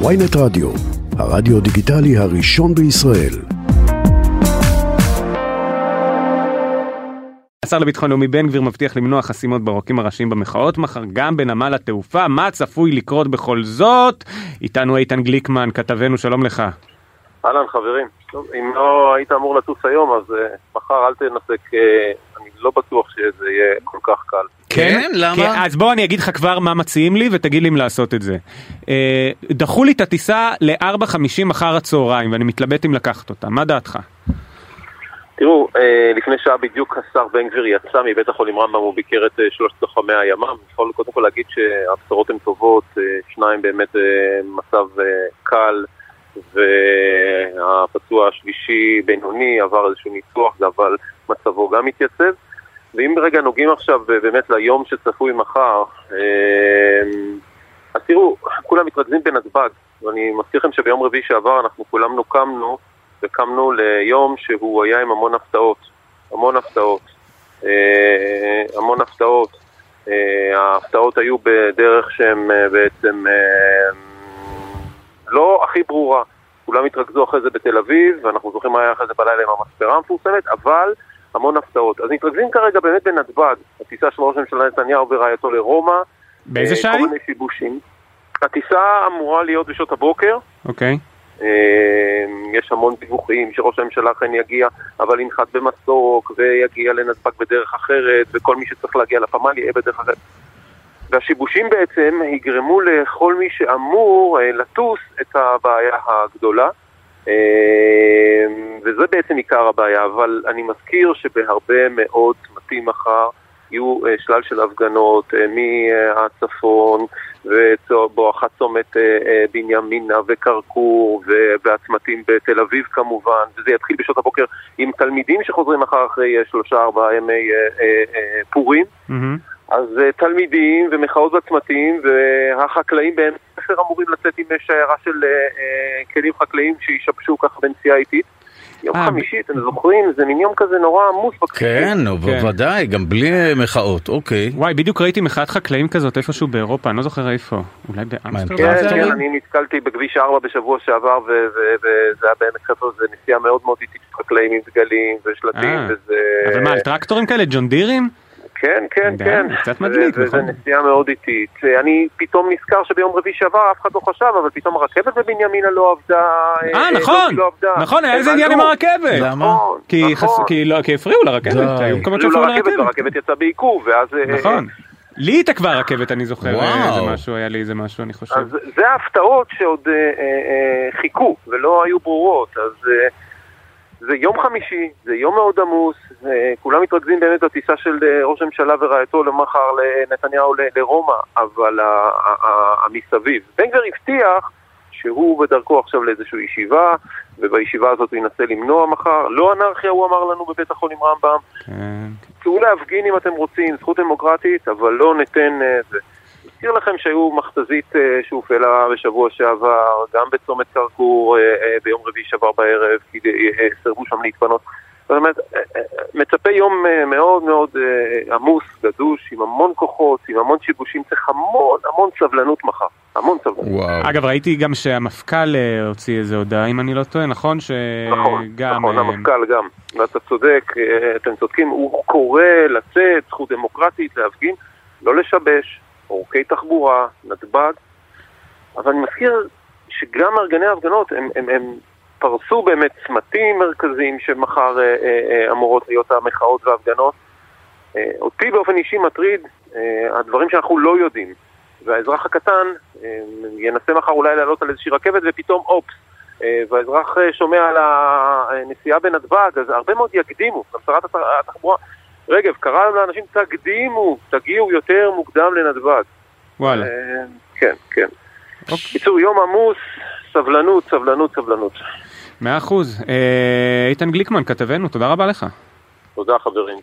ויינט רדיו, הרדיו דיגיטלי הראשון בישראל. השר לביטחון לאומי בן גביר מבטיח למנוע חסימות בעורקים הראשיים במחאות מחר גם בנמל התעופה, מה צפוי לקרות בכל זאת? איתנו איתן גליקמן, כתבנו, שלום לך. אהלן חברים, טוב, אם לא היית אמור לטוס היום אז uh, מחר אל תנסה, כי אני לא בטוח שזה יהיה כל כך קל. כן? למה? כן, אז בוא אני אגיד לך כבר מה מציעים לי ותגיד לי אם לעשות את זה. Uh, דחו לי את הטיסה ל-4.50 אחר הצהריים ואני מתלבט אם לקחת אותה, מה דעתך? תראו, אה, לפני שעה בדיוק השר בן גביר יצא מבית החולים רמב"ם, הוא ביקר את אה, שלושת לוחמי הימ"מ. אני יכול קודם כל להגיד שהבשורות הן טובות, אה, שניים באמת מצב קל, והפצוע השלישי בינוני עבר איזשהו ניתוח, אבל מצבו גם התייצב. ואם רגע נוגעים עכשיו באמת ליום שצפוי מחר, אז תראו, כולם מתרכזים בנתב"ג, ואני מזכיר לכם שביום רביעי שעבר אנחנו כולם נוקמנו וקמנו ליום שהוא היה עם המון הפתעות, המון הפתעות, אה, המון הפתעות. אה, ההפתעות היו בדרך שהן אה, בעצם לא הכי ברורה. כולם התרכזו אחרי זה בתל אביב, ואנחנו זוכרים מה היה אחרי זה בלילה עם המספרה המפורסמת, אבל המון הפתעות. אז מתרכזים כרגע באמת בנתב"ג, הטיסה של ראש הממשלה נתניהו ורעייתו לרומא. באיזה שעה היא? כל מיני שיבושים. הטיסה אמורה להיות בשעות הבוקר. אוקיי. Okay. אמ, יש המון דיווחים שראש הממשלה אכן יגיע, אבל ינחת במסוק ויגיע לנתב"ג בדרך אחרת, וכל מי שצריך להגיע לפמ"ל יהיה בדרך אחרת. והשיבושים בעצם יגרמו לכל מי שאמור אה, לטוס את הבעיה הגדולה. אמ, וזה בעצם עיקר הבעיה, אבל אני מזכיר שבהרבה מאוד צמתים מחר יהיו אה, שלל של הפגנות אה, מהצפון ובואכה צומת אה, בנימינה וכרכור והצמתים בתל אביב כמובן וזה יתחיל בשעות הבוקר עם תלמידים שחוזרים מחר אחרי שלושה ארבעה ימי פורים mm-hmm. אז תלמידים ומחאות בצמתים והחקלאים בעמק הספר אמורים לצאת עם שיירה של כלים חקלאיים שישבשו ככה בנסיעה איטית יום אה, חמישי, אתם זוכרים? זה מין יום כזה נורא עמוס בכבישים. כן, כן, בוודאי, גם בלי אה, מחאות, אוקיי. וואי, בדיוק ראיתי מחאת חקלאים כזאת איפשהו באירופה, אני לא זוכר איפה. אולי באמסטרדם? כן, כן, אני נתקלתי בכביש 4 בשבוע שעבר, וזה היה בעמק חפר, זה נסיעה מאוד מאוד איטית חקלאים עם דגלים ושלטים, אה, וזה... אבל מה, על טרקטורים כאלה, ג'ון דירים? כן, כן, כן. קצת מדליק, נכון. וזו נסיעה מאוד איטית. אני פתאום נזכר שביום רביעי שעבר אף אחד לא חשב, אבל פתאום הרכבת בבנימינה לא עבדה. אה, אה נכון, לא נכון, היה איזה עניין עם הרכבת. למה? נכון, נכון. כי הפריעו לרכבת, היו מקומות שהפריעו לרכבת. והרכבת יצאה בעיכוב, ואז... אה, נכון. לי התעכבה הרכבת, אני זוכר, איזה משהו, היה לי איזה משהו, אני חושב. אז זה ההפתעות שעוד חיכו ולא היו ברורות, אז... זה יום חמישי, זה יום מאוד עמוס, כולם מתרכזים באמת בטיסה של אה, ראש הממשלה ורעייתו למחר לנתניהו לרומא, אבל המסביב. בן גביר הבטיח שהוא בדרכו עכשיו לאיזושהי ישיבה, ובישיבה הזאת הוא ינסה למנוע מחר. לא אנרכיה, הוא אמר לנו בבית החולים רמב"ם. כן. צאו להפגין אם אתם רוצים, זכות דמוקרטית, אבל לא ניתן... אה, זה. מזכיר לכם שהיו מכתזית אה, שהופעלה בשבוע שעבר, גם בצומת כרכור ביום רביעי שעבר בערב, כי סירבו שם להתפנות. זאת אומרת, אה, אה, מצפה יום אה, מאוד מאוד עמוס, גדוש, עם המון כוחות, עם המון שיבושים, צריך המון המון סבלנות מחר, המון סבלנות. וואו. אגב, ראיתי גם שהמפכ"ל הוציא איזה הודעה, אם אני לא טועה, נכון? ש... נכון, גם, נכון, המפכ"ל גם, ואתה צודק, אתם צודקים, הוא קורא לצאת, זכות דמוקרטית, להפגין, לא לשבש, עורקי תחבורה, נתב"ג, אבל אני מזכיר שגם מארגני ההפגנות הם, הם, הם פרסו באמת צמתים מרכזיים שמחר אה, אה, אה, אמורות להיות המחאות וההפגנות. אה, אותי באופן אישי מטריד אה, הדברים שאנחנו לא יודעים. והאזרח הקטן אה, ינסה מחר אולי לעלות על איזושהי רכבת ופתאום אופס. אה, והאזרח אה, שומע על הנסיעה בנתב"ג, אז הרבה מאוד יקדימו. גם שרת התחבורה, רגב, קרא לאנשים תקדימו, תגיעו יותר מוקדם לנתב"ג. וואלה. אה, כן, כן. בקיצור, יום עמוס, סבלנות, סבלנות, סבלנות. מאה אחוז. אה, איתן גליקמן, כתבנו, תודה רבה לך. תודה חברים.